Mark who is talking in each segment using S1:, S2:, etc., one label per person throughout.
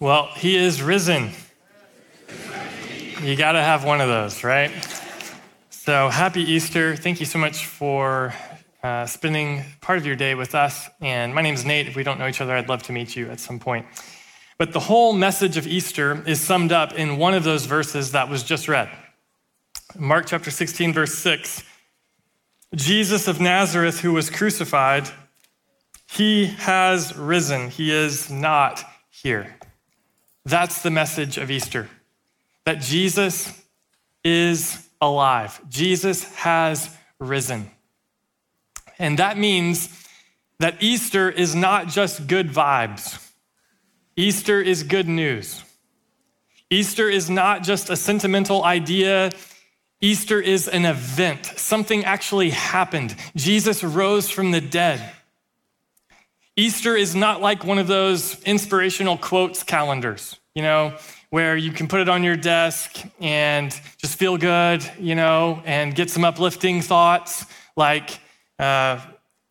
S1: Well, he is risen. You got to have one of those, right? So, happy Easter. Thank you so much for uh, spending part of your day with us. And my name is Nate. If we don't know each other, I'd love to meet you at some point. But the whole message of Easter is summed up in one of those verses that was just read Mark chapter 16, verse 6. Jesus of Nazareth, who was crucified, he has risen. He is not here. That's the message of Easter that Jesus is alive. Jesus has risen. And that means that Easter is not just good vibes, Easter is good news. Easter is not just a sentimental idea. Easter is an event. Something actually happened. Jesus rose from the dead. Easter is not like one of those inspirational quotes calendars, you know, where you can put it on your desk and just feel good, you know, and get some uplifting thoughts. Like, uh,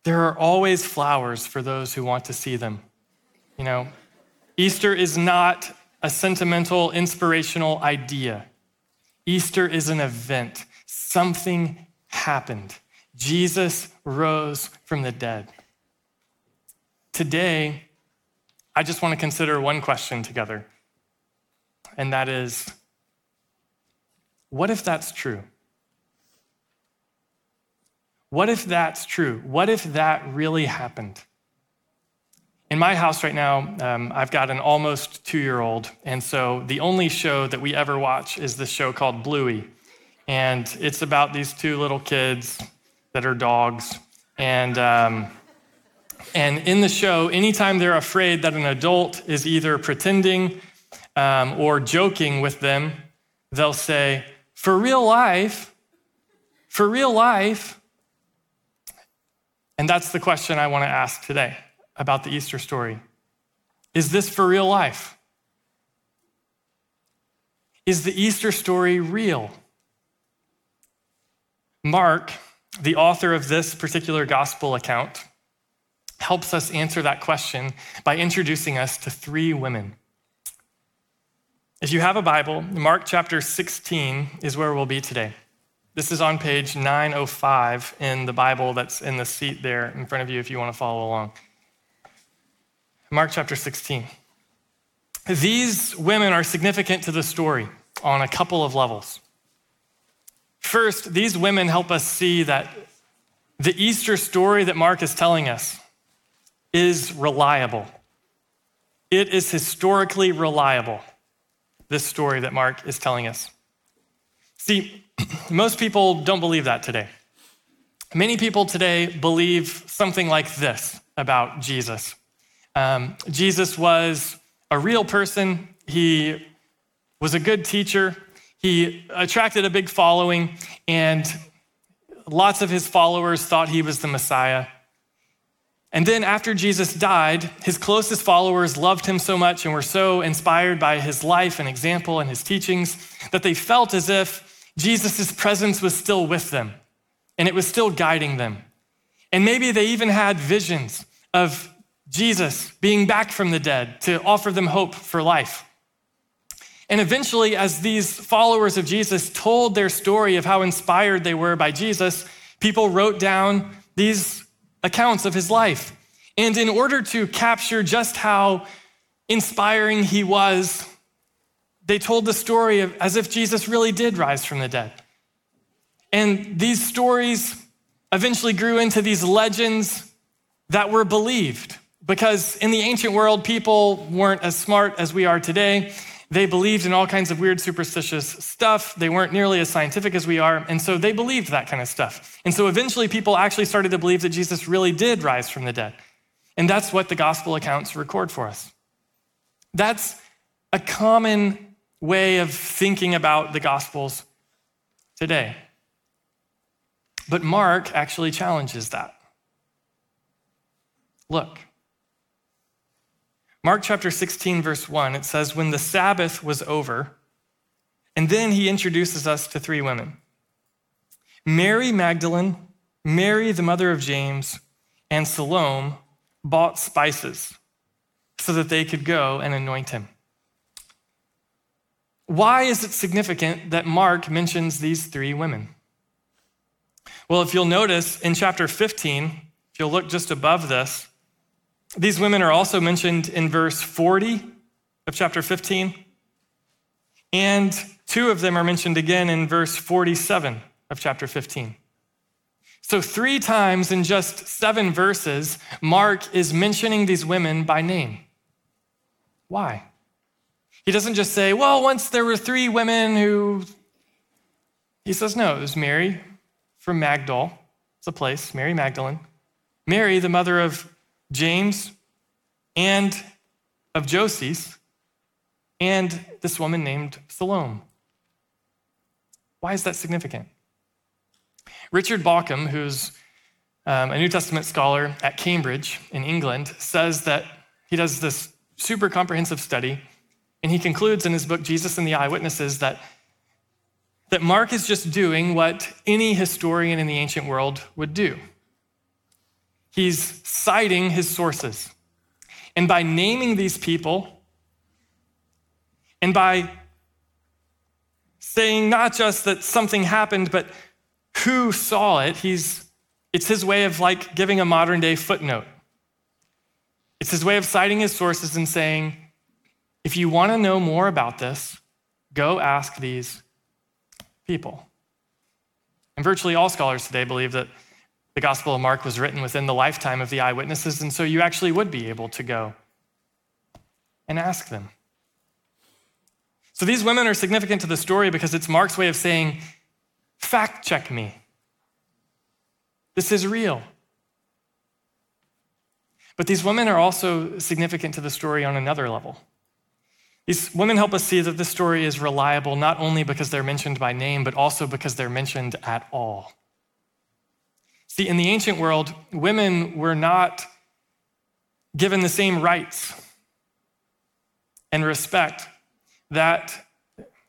S1: there are always flowers for those who want to see them. You know, Easter is not a sentimental, inspirational idea. Easter is an event. Something happened. Jesus rose from the dead. Today, I just want to consider one question together, and that is what if that's true? What if that's true? What if that really happened? In my house right now, um, I've got an almost two year old, and so the only show that we ever watch is this show called Bluey. And it's about these two little kids that are dogs. And um, and in the show, anytime they're afraid that an adult is either pretending um, or joking with them, they'll say, For real life, for real life. And that's the question I want to ask today about the Easter story. Is this for real life? Is the Easter story real? Mark, the author of this particular gospel account, helps us answer that question by introducing us to three women. If you have a Bible, Mark chapter 16 is where we'll be today. This is on page 905 in the Bible that's in the seat there in front of you if you want to follow along. Mark chapter 16. These women are significant to the story on a couple of levels. First, these women help us see that the Easter story that Mark is telling us is reliable. It is historically reliable, this story that Mark is telling us. See, most people don't believe that today. Many people today believe something like this about Jesus um, Jesus was a real person, he was a good teacher, he attracted a big following, and lots of his followers thought he was the Messiah. And then after Jesus died, his closest followers loved him so much and were so inspired by his life and example and his teachings that they felt as if Jesus' presence was still with them and it was still guiding them. And maybe they even had visions of Jesus being back from the dead to offer them hope for life. And eventually, as these followers of Jesus told their story of how inspired they were by Jesus, people wrote down these accounts of his life. And in order to capture just how inspiring he was, they told the story of, as if Jesus really did rise from the dead. And these stories eventually grew into these legends that were believed because in the ancient world, people weren't as smart as we are today. They believed in all kinds of weird, superstitious stuff. They weren't nearly as scientific as we are. And so they believed that kind of stuff. And so eventually, people actually started to believe that Jesus really did rise from the dead. And that's what the gospel accounts record for us. That's a common way of thinking about the gospels today. But Mark actually challenges that. Look, Mark chapter 16, verse 1, it says, When the Sabbath was over, and then he introduces us to three women Mary Magdalene, Mary, the mother of James, and Salome bought spices so that they could go and anoint him. why is it significant that Mark mentions these three women? Well, if you'll notice in chapter 15, if you'll look just above this, these women are also mentioned in verse 40 of chapter 15, and two of them are mentioned again in verse 47 of chapter 15. So, three times in just seven verses, Mark is mentioning these women by name. Why? He doesn't just say, well, once there were three women who. He says, no, it was Mary from Magdal. It's a place, Mary Magdalene. Mary, the mother of James and of Joses, and this woman named Salome. Why is that significant? Richard Bauckham, who's um, a New Testament scholar at Cambridge in England, says that he does this super comprehensive study, and he concludes in his book, Jesus and the Eyewitnesses, that, that Mark is just doing what any historian in the ancient world would do. He's citing his sources. And by naming these people, and by saying not just that something happened, but who saw it, he's, it's his way of like giving a modern day footnote. It's his way of citing his sources and saying, if you want to know more about this, go ask these people. And virtually all scholars today believe that the Gospel of Mark was written within the lifetime of the eyewitnesses, and so you actually would be able to go and ask them. So these women are significant to the story because it's Mark's way of saying, fact check me. This is real. But these women are also significant to the story on another level. These women help us see that this story is reliable not only because they're mentioned by name, but also because they're mentioned at all. See, in the ancient world, women were not given the same rights and respect that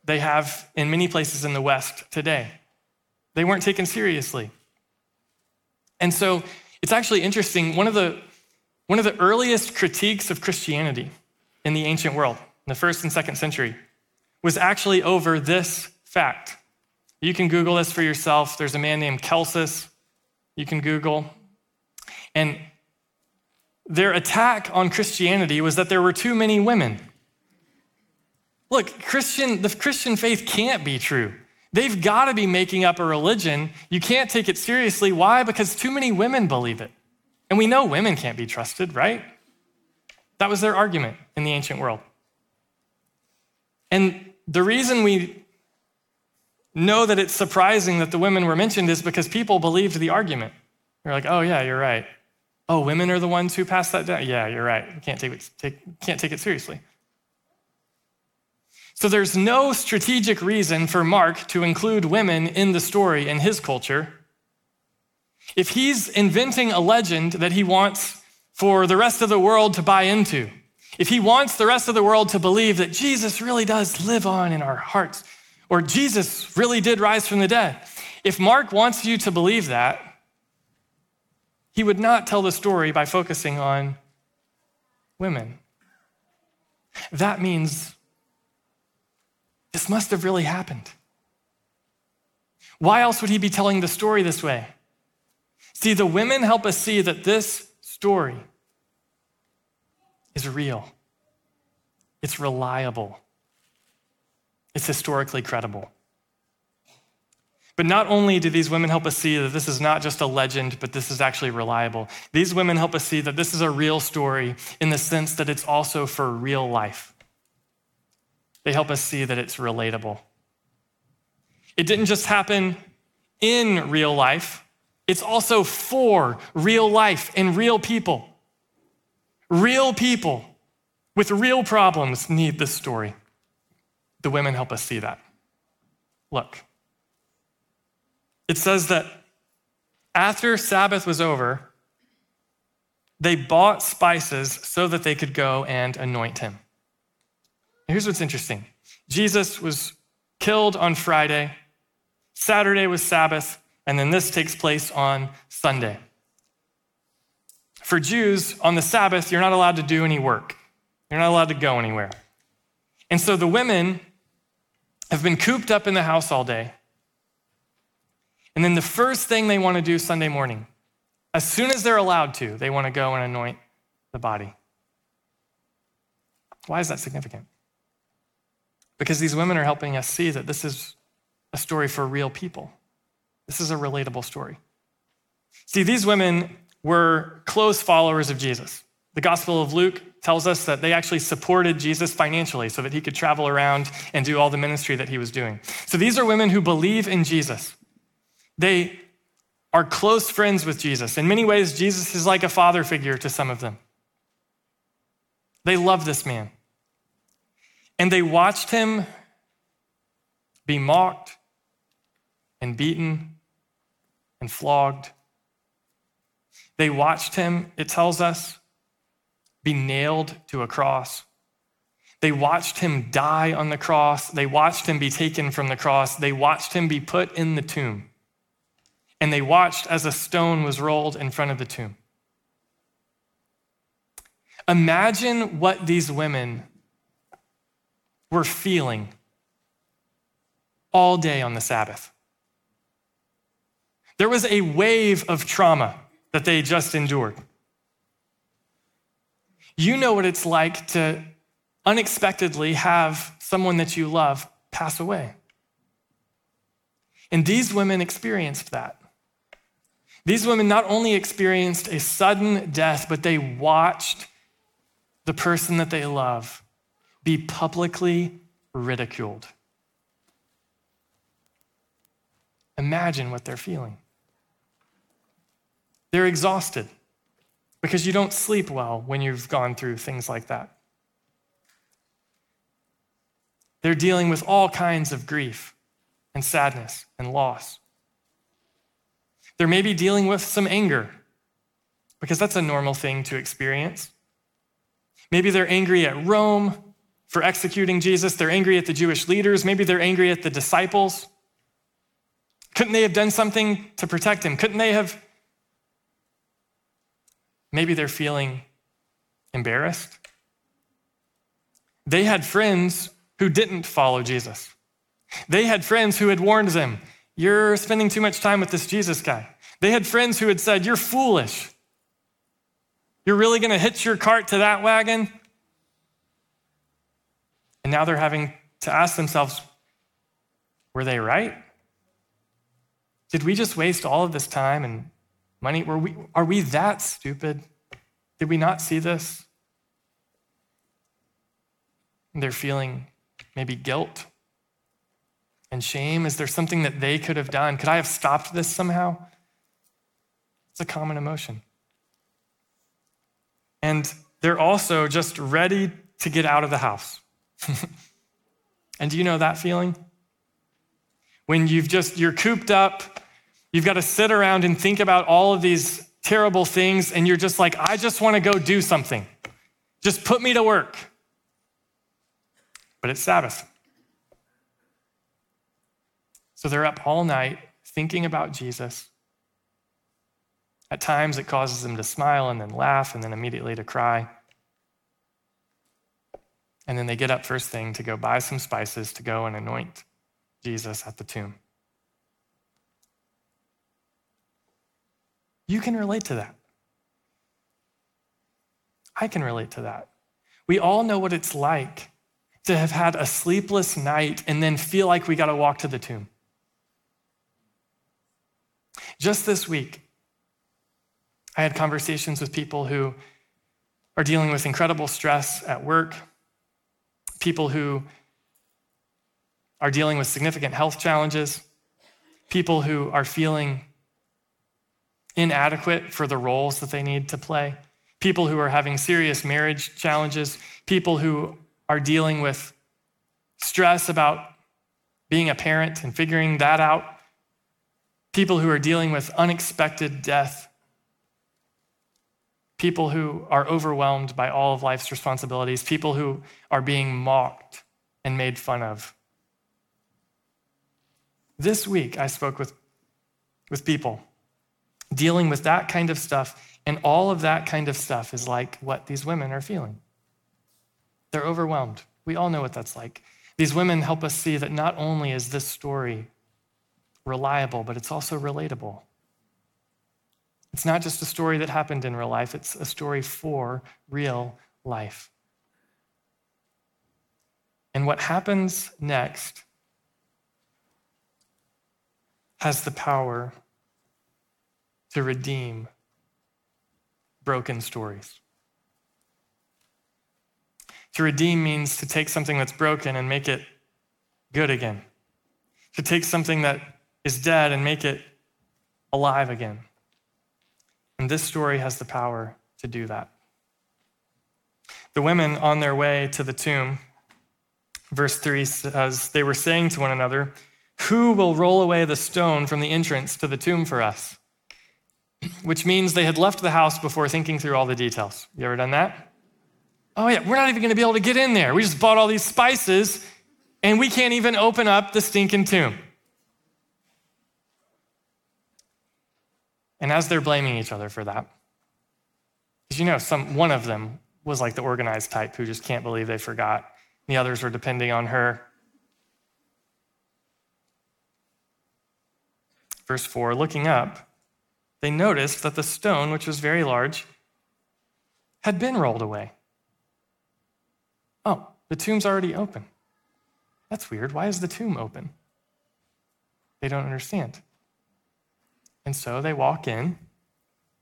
S1: they have in many places in the West today. They weren't taken seriously. And so it's actually interesting. One of the, one of the earliest critiques of Christianity in the ancient world, in the first and second century, was actually over this fact. You can Google this for yourself. There's a man named Celsus. You can Google. And their attack on Christianity was that there were too many women. Look, Christian, the Christian faith can't be true. They've got to be making up a religion. You can't take it seriously. Why? Because too many women believe it. And we know women can't be trusted, right? That was their argument in the ancient world. And the reason we know that it's surprising that the women were mentioned is because people believed the argument. They're like, oh, yeah, you're right. Oh, women are the ones who passed that down? Yeah, you're right. Can't take it, take, can't take it seriously. So there's no strategic reason for Mark to include women in the story in his culture. If he's inventing a legend that he wants for the rest of the world to buy into, if he wants the rest of the world to believe that Jesus really does live on in our hearts, or Jesus really did rise from the dead, if Mark wants you to believe that, he would not tell the story by focusing on women. That means this must have really happened. Why else would he be telling the story this way? See, the women help us see that this story is real, it's reliable, it's historically credible. But not only do these women help us see that this is not just a legend, but this is actually reliable, these women help us see that this is a real story in the sense that it's also for real life. They help us see that it's relatable. It didn't just happen in real life, it's also for real life and real people. Real people with real problems need this story. The women help us see that. Look, it says that after Sabbath was over, they bought spices so that they could go and anoint him. Here's what's interesting Jesus was killed on Friday, Saturday was Sabbath, and then this takes place on Sunday. For Jews, on the Sabbath, you're not allowed to do any work, you're not allowed to go anywhere. And so the women have been cooped up in the house all day. And then the first thing they want to do Sunday morning, as soon as they're allowed to, they want to go and anoint the body. Why is that significant? Because these women are helping us see that this is a story for real people. This is a relatable story. See, these women were close followers of Jesus. The Gospel of Luke tells us that they actually supported Jesus financially so that he could travel around and do all the ministry that he was doing. So these are women who believe in Jesus. They are close friends with Jesus. In many ways, Jesus is like a father figure to some of them. They love this man. And they watched him be mocked and beaten and flogged. They watched him, it tells us, be nailed to a cross. They watched him die on the cross. They watched him be taken from the cross. They watched him be put in the tomb. And they watched as a stone was rolled in front of the tomb. Imagine what these women were feeling all day on the Sabbath. There was a wave of trauma that they just endured. You know what it's like to unexpectedly have someone that you love pass away. And these women experienced that. These women not only experienced a sudden death, but they watched the person that they love be publicly ridiculed. Imagine what they're feeling. They're exhausted because you don't sleep well when you've gone through things like that. They're dealing with all kinds of grief and sadness and loss. They're maybe dealing with some anger because that's a normal thing to experience. Maybe they're angry at Rome for executing Jesus. They're angry at the Jewish leaders. Maybe they're angry at the disciples. Couldn't they have done something to protect him? Couldn't they have Maybe they're feeling embarrassed. They had friends who didn't follow Jesus. They had friends who had warned them, You're spending too much time with this Jesus guy. They had friends who had said, You're foolish. You're really going to hitch your cart to that wagon? And now they're having to ask themselves, Were they right? Did we just waste all of this time and Money, were we, are we that stupid? Did we not see this? They're feeling maybe guilt and shame. Is there something that they could have done? Could I have stopped this somehow? It's a common emotion. And they're also just ready to get out of the house. and do you know that feeling? When you've just, you're cooped up, You've got to sit around and think about all of these terrible things, and you're just like, I just want to go do something. Just put me to work. But it's Sabbath. So they're up all night thinking about Jesus. At times, it causes them to smile and then laugh and then immediately to cry. And then they get up first thing to go buy some spices to go and anoint Jesus at the tomb. You can relate to that. I can relate to that. We all know what it's like to have had a sleepless night and then feel like we got to walk to the tomb. Just this week, I had conversations with people who are dealing with incredible stress at work, people who are dealing with significant health challenges, people who are feeling inadequate for the roles that they need to play, people who are having serious marriage challenges, people who are dealing with stress about being a parent and figuring that out, people who are dealing with unexpected death, people who are overwhelmed by all of life's responsibilities, people who are being mocked and made fun of. This week, I spoke with, with people dealing with that kind of stuff. And all of that kind of stuff is like what these women are feeling. They're overwhelmed. We all know what that's like. These women help us see that not only is this story reliable, but it's also relatable. It's not just a story that happened in real life, it's a story for real life. And what happens next has the power to redeem broken stories. To redeem means to take something that's broken and make it good again. To take something that is dead and make it alive again. And this story has the power to do that. The women on their way to the tomb, verse 3 says, they were saying to one another, Who will roll away the stone from the entrance to the tomb for us? Which means they had left the house before thinking through all the details. You ever done that? Oh, yeah, we're not even going to be able to get in there. We just bought all these spices and we can't even open up the stinking tomb. And as they're blaming each other for that, because you know, some, one of them was like the organized type who just can't believe they forgot. The others were depending on her. Verse 4 looking up, they noticed that the stone, which was very large, had been rolled away. Oh, the tomb's already open. That's weird. Why is the tomb open? They don't understand. And so they walk in.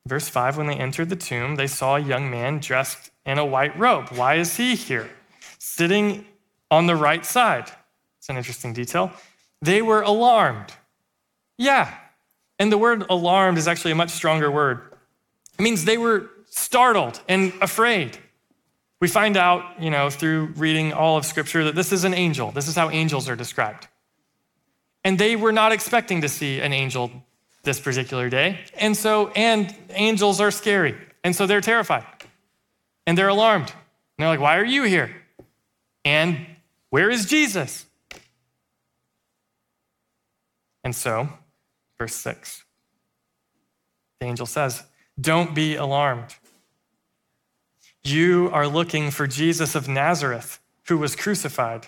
S1: Verse 5 when they entered the tomb, they saw a young man dressed in a white robe. Why is he here? Sitting on the right side. It's an interesting detail. They were alarmed. Yeah. And the word alarmed is actually a much stronger word. It means they were startled and afraid. We find out, you know, through reading all of Scripture that this is an angel. This is how angels are described. And they were not expecting to see an angel this particular day. And so, and angels are scary. And so they're terrified and they're alarmed. And they're like, why are you here? And where is Jesus? And so, verse 6, the angel says, Don't be alarmed. You are looking for Jesus of Nazareth, who was crucified.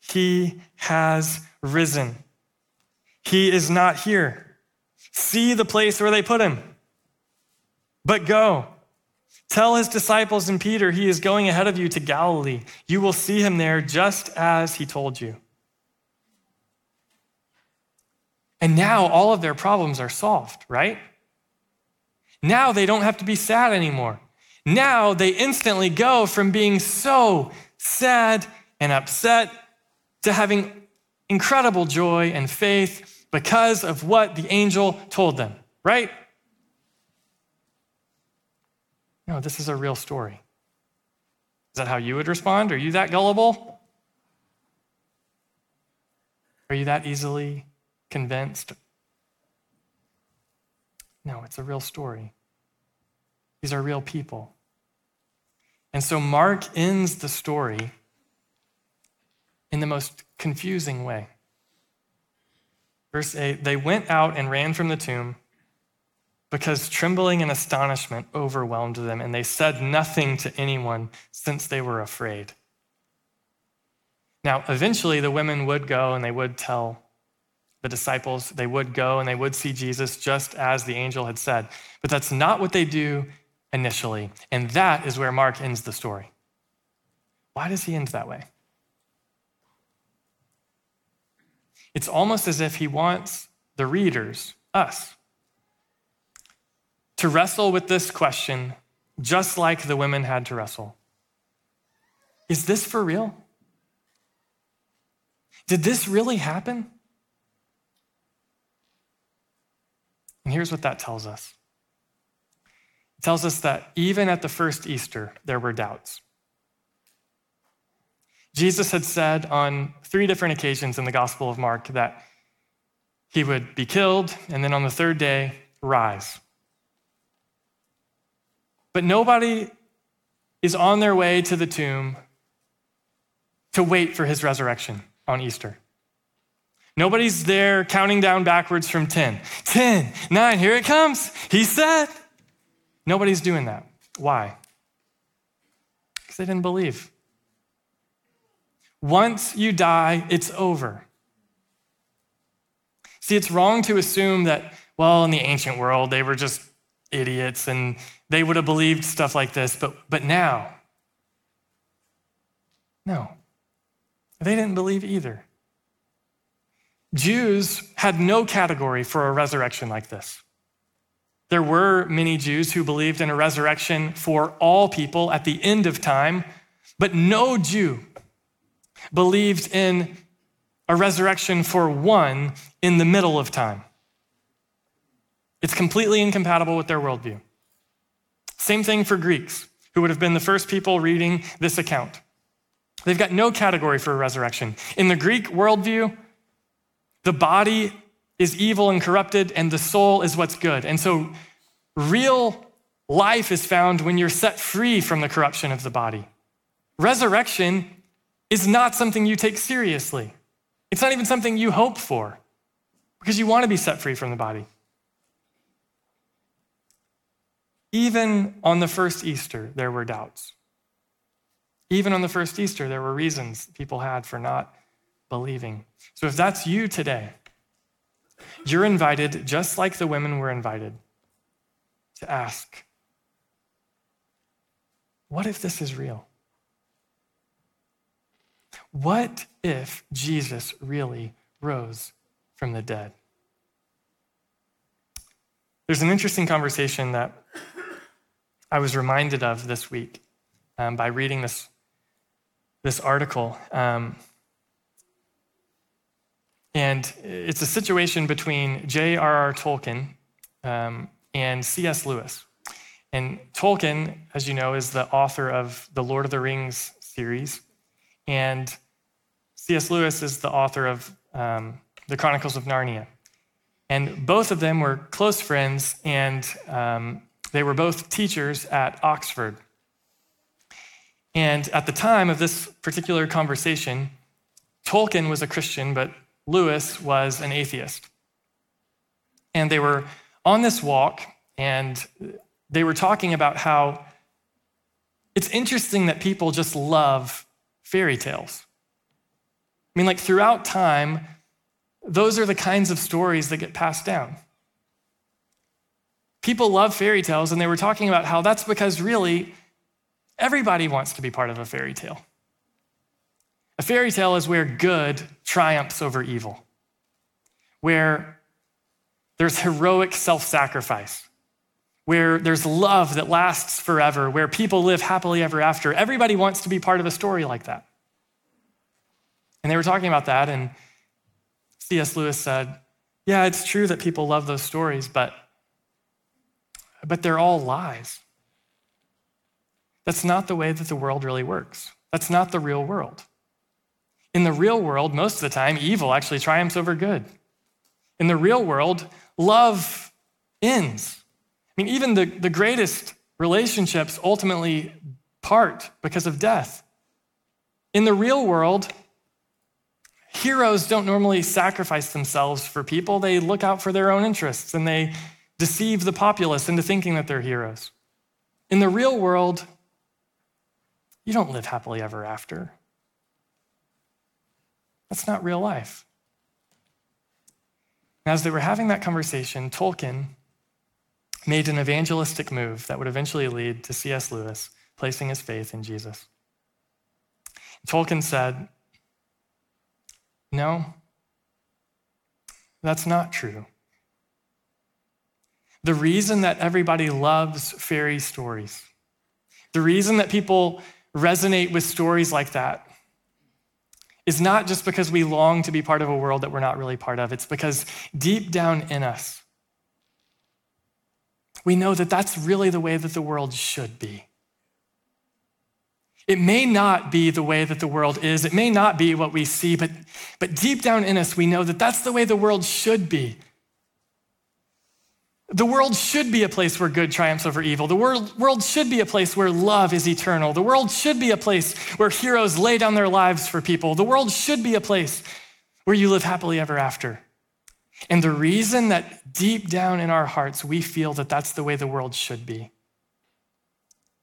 S1: He has risen. He is not here. See the place where they put him. But go. Tell his disciples and Peter he is going ahead of you to Galilee. You will see him there just as he told you. And now all of their problems are solved, right? Now they don't have to be sad anymore. Now they instantly go from being so sad and upset to having incredible joy and faith because of what the angel told them, right? No, this is a real story. Is that how you would respond? Are you that gullible? Are you that easily convinced? No, it's a real story. These are real people. And so Mark ends the story in the most confusing way. Verse 8 They went out and ran from the tomb because trembling and astonishment overwhelmed them, and they said nothing to anyone since they were afraid. Now, eventually, the women would go and they would tell the disciples, they would go and they would see Jesus just as the angel had said. But that's not what they do initially. And that is where Mark ends the story. Why does he end that way? It's almost as if he wants the readers, us, to wrestle with this question just like the women had to wrestle. Is this for real? Did this really happen? And here's what that tells us it tells us that even at the first Easter, there were doubts. Jesus had said on three different occasions in the Gospel of Mark that he would be killed and then on the third day rise. But nobody is on their way to the tomb to wait for his resurrection on Easter. Nobody's there counting down backwards from 10. 10, 9, here it comes. He said. Nobody's doing that. Why? Because they didn't believe. Once you die, it's over. See, it's wrong to assume that, well, in the ancient world, they were just idiots and they would have believed stuff like this, but, but now, no, they didn't believe either. Jews had no category for a resurrection like this. There were many Jews who believed in a resurrection for all people at the end of time, but no Jew believed in a resurrection for one in the middle of time. It's completely incompatible with their worldview. Same thing for Greeks, who would have been the first people reading this account. They've got no category for a resurrection. In the Greek worldview, the body is evil and corrupted, and the soul is what's good. And so, real life is found when you're set free from the corruption of the body. Resurrection is not something you take seriously, it's not even something you hope for because you want to be set free from the body. Even on the first Easter, there were doubts. Even on the first Easter, there were reasons people had for not believing. So if that's you today, you're invited, just like the women were invited, to ask, what if this is real? What if Jesus really rose from the dead? There's an interesting conversation that I was reminded of this week um, by reading this, this article. Um, and it's a situation between J.R.R. Tolkien um, and C.S. Lewis. And Tolkien, as you know, is the author of the Lord of the Rings series. And C.S. Lewis is the author of um, the Chronicles of Narnia. And both of them were close friends, and um, they were both teachers at Oxford. And at the time of this particular conversation, Tolkien was a Christian, but Lewis was an atheist. And they were on this walk, and they were talking about how it's interesting that people just love fairy tales. I mean, like throughout time, those are the kinds of stories that get passed down. People love fairy tales, and they were talking about how that's because really everybody wants to be part of a fairy tale. A fairy tale is where good triumphs over evil, where there's heroic self sacrifice, where there's love that lasts forever, where people live happily ever after. Everybody wants to be part of a story like that. And they were talking about that, and C.S. Lewis said, Yeah, it's true that people love those stories, but, but they're all lies. That's not the way that the world really works. That's not the real world. In the real world, most of the time, evil actually triumphs over good. In the real world, love ends. I mean, even the, the greatest relationships ultimately part because of death. In the real world, heroes don't normally sacrifice themselves for people, they look out for their own interests and they deceive the populace into thinking that they're heroes. In the real world, you don't live happily ever after. That's not real life. And as they were having that conversation, Tolkien made an evangelistic move that would eventually lead to C.S. Lewis placing his faith in Jesus. Tolkien said, No, that's not true. The reason that everybody loves fairy stories, the reason that people resonate with stories like that, is not just because we long to be part of a world that we're not really part of. It's because deep down in us, we know that that's really the way that the world should be. It may not be the way that the world is, it may not be what we see, but, but deep down in us, we know that that's the way the world should be. The world should be a place where good triumphs over evil. The world, world should be a place where love is eternal. The world should be a place where heroes lay down their lives for people. The world should be a place where you live happily ever after. And the reason that deep down in our hearts we feel that that's the way the world should be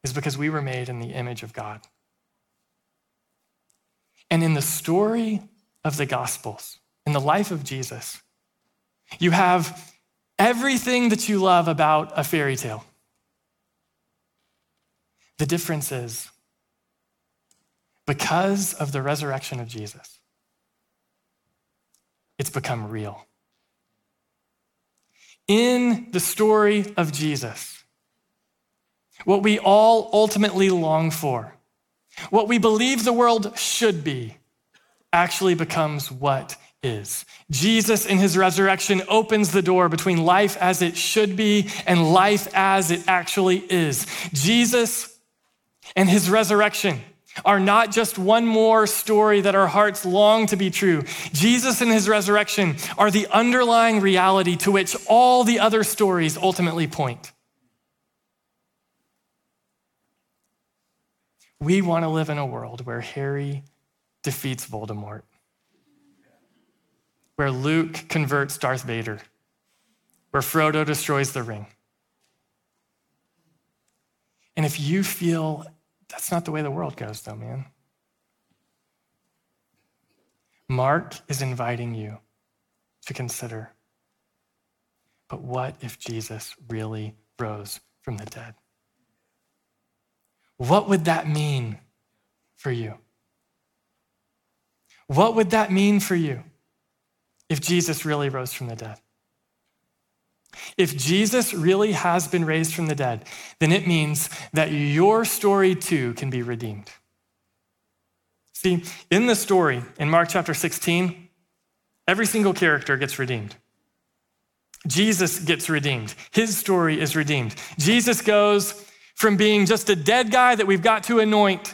S1: is because we were made in the image of God. And in the story of the Gospels, in the life of Jesus, you have everything that you love about a fairy tale. The difference is because of the resurrection of Jesus, it's become real. In the story of Jesus, what we all ultimately long for, what we believe the world should be, actually becomes what is. Jesus, in his resurrection, opens the door between life as it should be and life as it actually is. Jesus and his resurrection are not just one more story that our hearts long to be true. Jesus and his resurrection are the underlying reality to which all the other stories ultimately point. We want to live in a world where Harry defeats Voldemort, where Luke converts Darth Vader, where Frodo destroys the ring. And if you feel that's not the way the world goes, though, man. Mark is inviting you to consider but what if Jesus really rose from the dead? What would that mean for you? What would that mean for you if Jesus really rose from the dead? If Jesus really has been raised from the dead, then it means that your story too can be redeemed. See, in the story in Mark chapter 16, every single character gets redeemed. Jesus gets redeemed. His story is redeemed. Jesus goes from being just a dead guy that we've got to anoint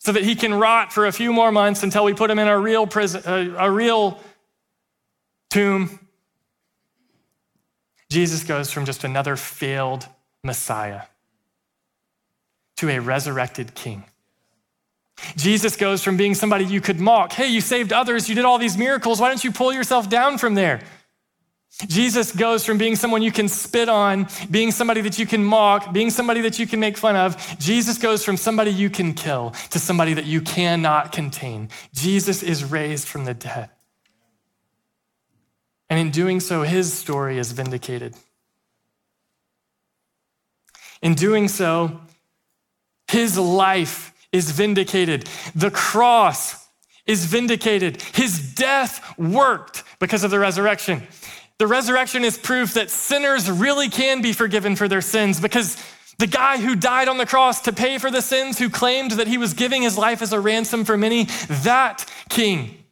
S1: so that he can rot for a few more months until we put him in a real prison, a, a real tomb Jesus goes from just another failed Messiah to a resurrected king. Jesus goes from being somebody you could mock. Hey, you saved others, you did all these miracles. Why don't you pull yourself down from there? Jesus goes from being someone you can spit on, being somebody that you can mock, being somebody that you can make fun of. Jesus goes from somebody you can kill to somebody that you cannot contain. Jesus is raised from the dead. And in doing so, his story is vindicated. In doing so, his life is vindicated. The cross is vindicated. His death worked because of the resurrection. The resurrection is proof that sinners really can be forgiven for their sins because the guy who died on the cross to pay for the sins, who claimed that he was giving his life as a ransom for many, that king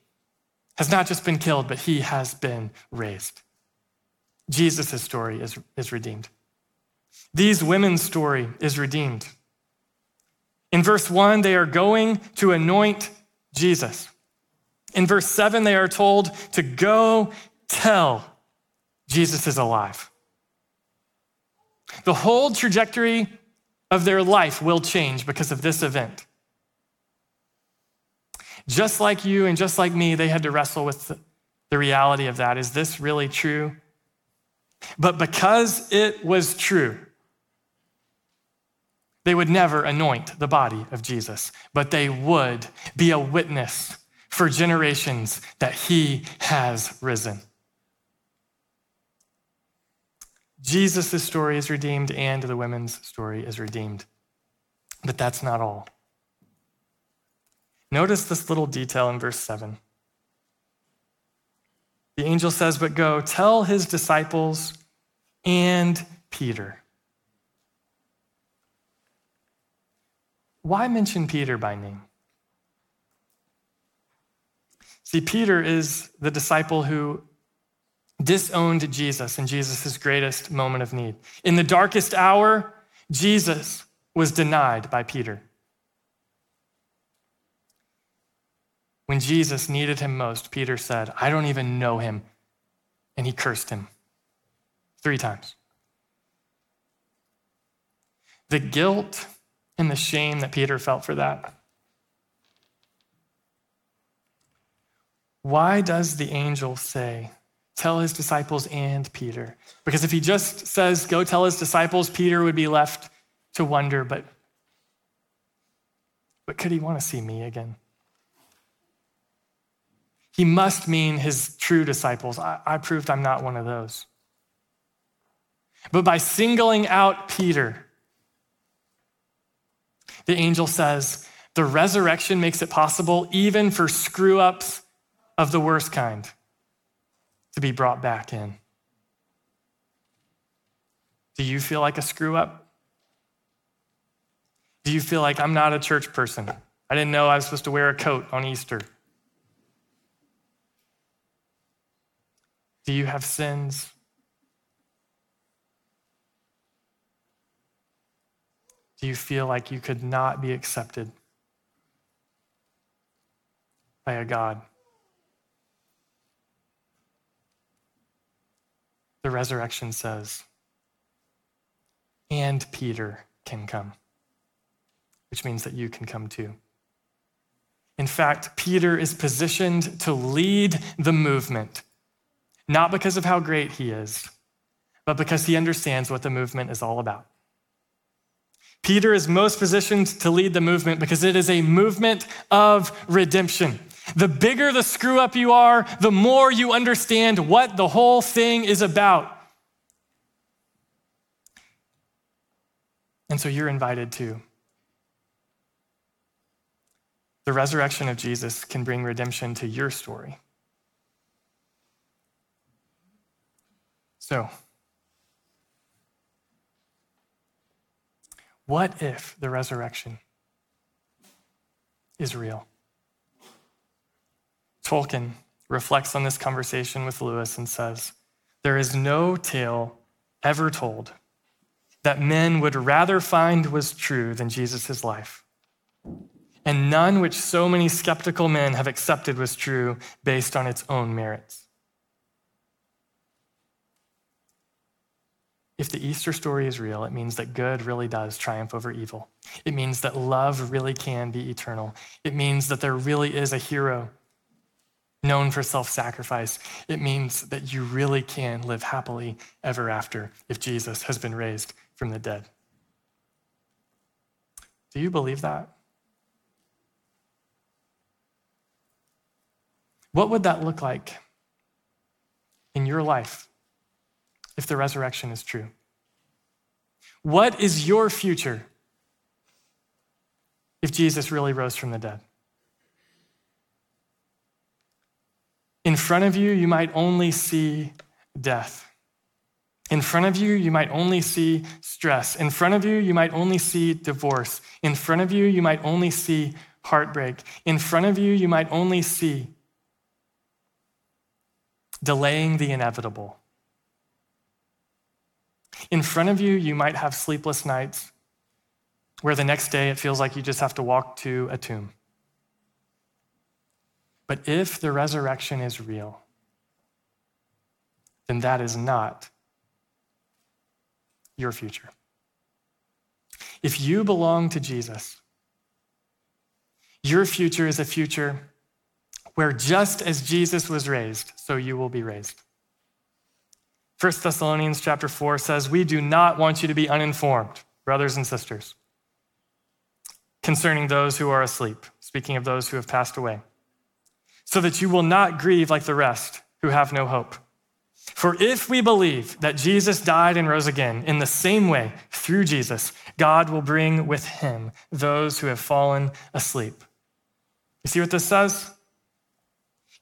S1: has not just been killed, but he has been raised. Jesus' story is, is redeemed. These women's story is redeemed. In verse 1, they are going to anoint Jesus. In verse 7, they are told to go tell Jesus is alive. The whole trajectory of their life will change because of this event. Just like you and just like me, they had to wrestle with the reality of that. Is this really true? But because it was true, they would never anoint the body of Jesus, but they would be a witness for generations that he has risen. Jesus' story is redeemed and the women's story is redeemed. But that's not all. Notice this little detail in verse 7. The angel says, But go, tell his disciples and Peter. Why mention Peter by name? See, Peter is the disciple who disowned Jesus in Jesus' greatest moment of need. In the darkest hour, Jesus was denied by Peter. When Jesus needed him most, Peter said, I don't even know him. And he cursed him three times. The guilt and the shame that Peter felt for that. Why does the angel say, Tell his disciples and Peter? Because if he just says, Go tell his disciples, Peter would be left to wonder, but but could he want to see me again? He must mean his true disciples. I, I proved I'm not one of those. But by singling out Peter, the angel says, the resurrection makes it possible, even for screw ups of the worst kind, to be brought back in. Do you feel like a screw up? Do you feel like I'm not a church person? I didn't know I was supposed to wear a coat on Easter. Do you have sins? Do you feel like you could not be accepted by a God? The resurrection says, and Peter can come, which means that you can come too. In fact, Peter is positioned to lead the movement, not because of how great he is, but because he understands what the movement is all about. Peter is most positioned to lead the movement because it is a movement of redemption. The bigger the screw up you are, the more you understand what the whole thing is about. And so you're invited too. The resurrection of Jesus can bring redemption to your story. So, what if the resurrection is real? Tolkien reflects on this conversation with Lewis and says, There is no tale ever told that men would rather find was true than Jesus' life, and none which so many skeptical men have accepted was true based on its own merits. If the Easter story is real, it means that good really does triumph over evil. It means that love really can be eternal. It means that there really is a hero known for self sacrifice. It means that you really can live happily ever after if Jesus has been raised from the dead. Do you believe that? What would that look like in your life if the resurrection is true? What is your future if Jesus really rose from the dead? In front of you, you might only see death. In front of you, you might only see stress. In front of you, you might only see divorce. In front of you, you might only see heartbreak. In front of you, you might only see delaying the inevitable. In front of you, you might have sleepless nights where the next day it feels like you just have to walk to a tomb. But if the resurrection is real, then that is not your future. If you belong to Jesus, your future is a future where just as Jesus was raised, so you will be raised. 1 Thessalonians chapter 4 says, We do not want you to be uninformed, brothers and sisters, concerning those who are asleep, speaking of those who have passed away, so that you will not grieve like the rest who have no hope. For if we believe that Jesus died and rose again, in the same way, through Jesus, God will bring with him those who have fallen asleep. You see what this says?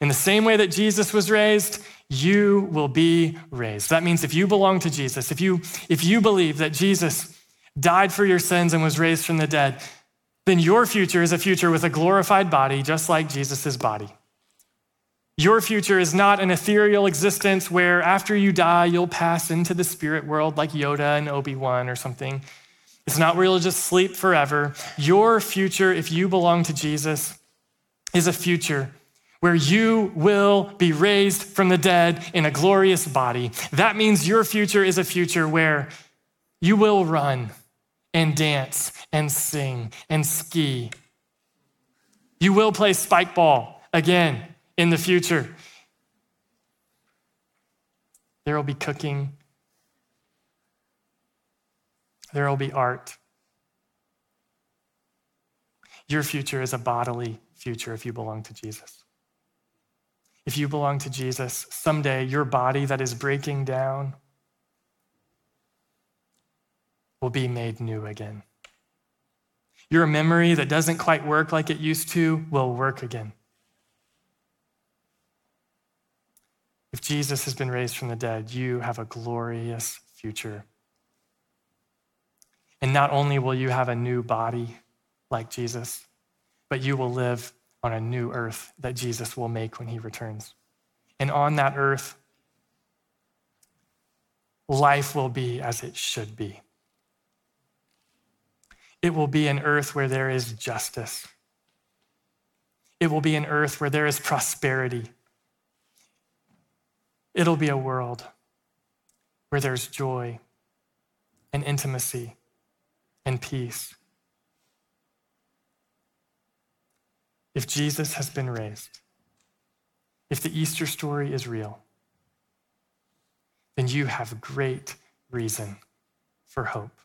S1: In the same way that Jesus was raised, you will be raised. That means if you belong to Jesus, if you, if you believe that Jesus died for your sins and was raised from the dead, then your future is a future with a glorified body, just like Jesus' body. Your future is not an ethereal existence where after you die, you'll pass into the spirit world like Yoda and Obi Wan or something. It's not where you'll just sleep forever. Your future, if you belong to Jesus, is a future where you will be raised from the dead in a glorious body. That means your future is a future where you will run and dance and sing and ski. You will play spike ball again in the future. There will be cooking, there will be art. Your future is a bodily future if you belong to Jesus. If you belong to Jesus, someday your body that is breaking down will be made new again. Your memory that doesn't quite work like it used to will work again. If Jesus has been raised from the dead, you have a glorious future. And not only will you have a new body like Jesus, but you will live on a new earth that Jesus will make when he returns. And on that earth, life will be as it should be. It will be an earth where there is justice. It will be an earth where there is prosperity It'll be a world where there's joy and intimacy and peace. If Jesus has been raised, if the Easter story is real, then you have great reason for hope.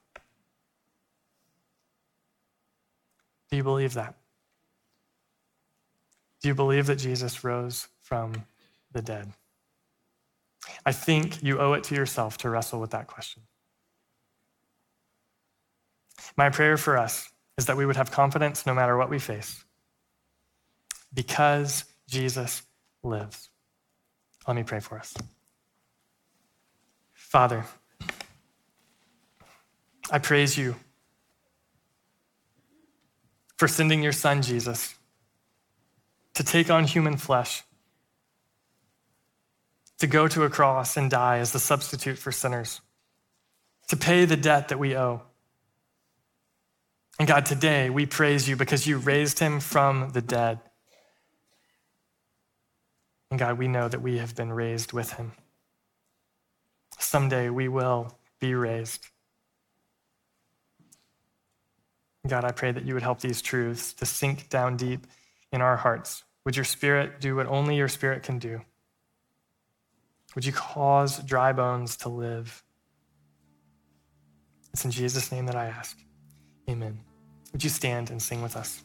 S1: Do you believe that? Do you believe that Jesus rose from the dead? I think you owe it to yourself to wrestle with that question. My prayer for us is that we would have confidence no matter what we face because Jesus lives. Let me pray for us. Father, I praise you for sending your son, Jesus, to take on human flesh to go to a cross and die as the substitute for sinners, to pay the debt that we owe. And God, today we praise you because you raised him from the dead. And God, we know that we have been raised with him. Someday we will be raised. God, I pray that you would help these truths to sink down deep in our hearts. Would your spirit do what only your spirit can do? Would you cause dry bones to live? It's in Jesus' name that I ask. Amen. Would you stand and sing with us?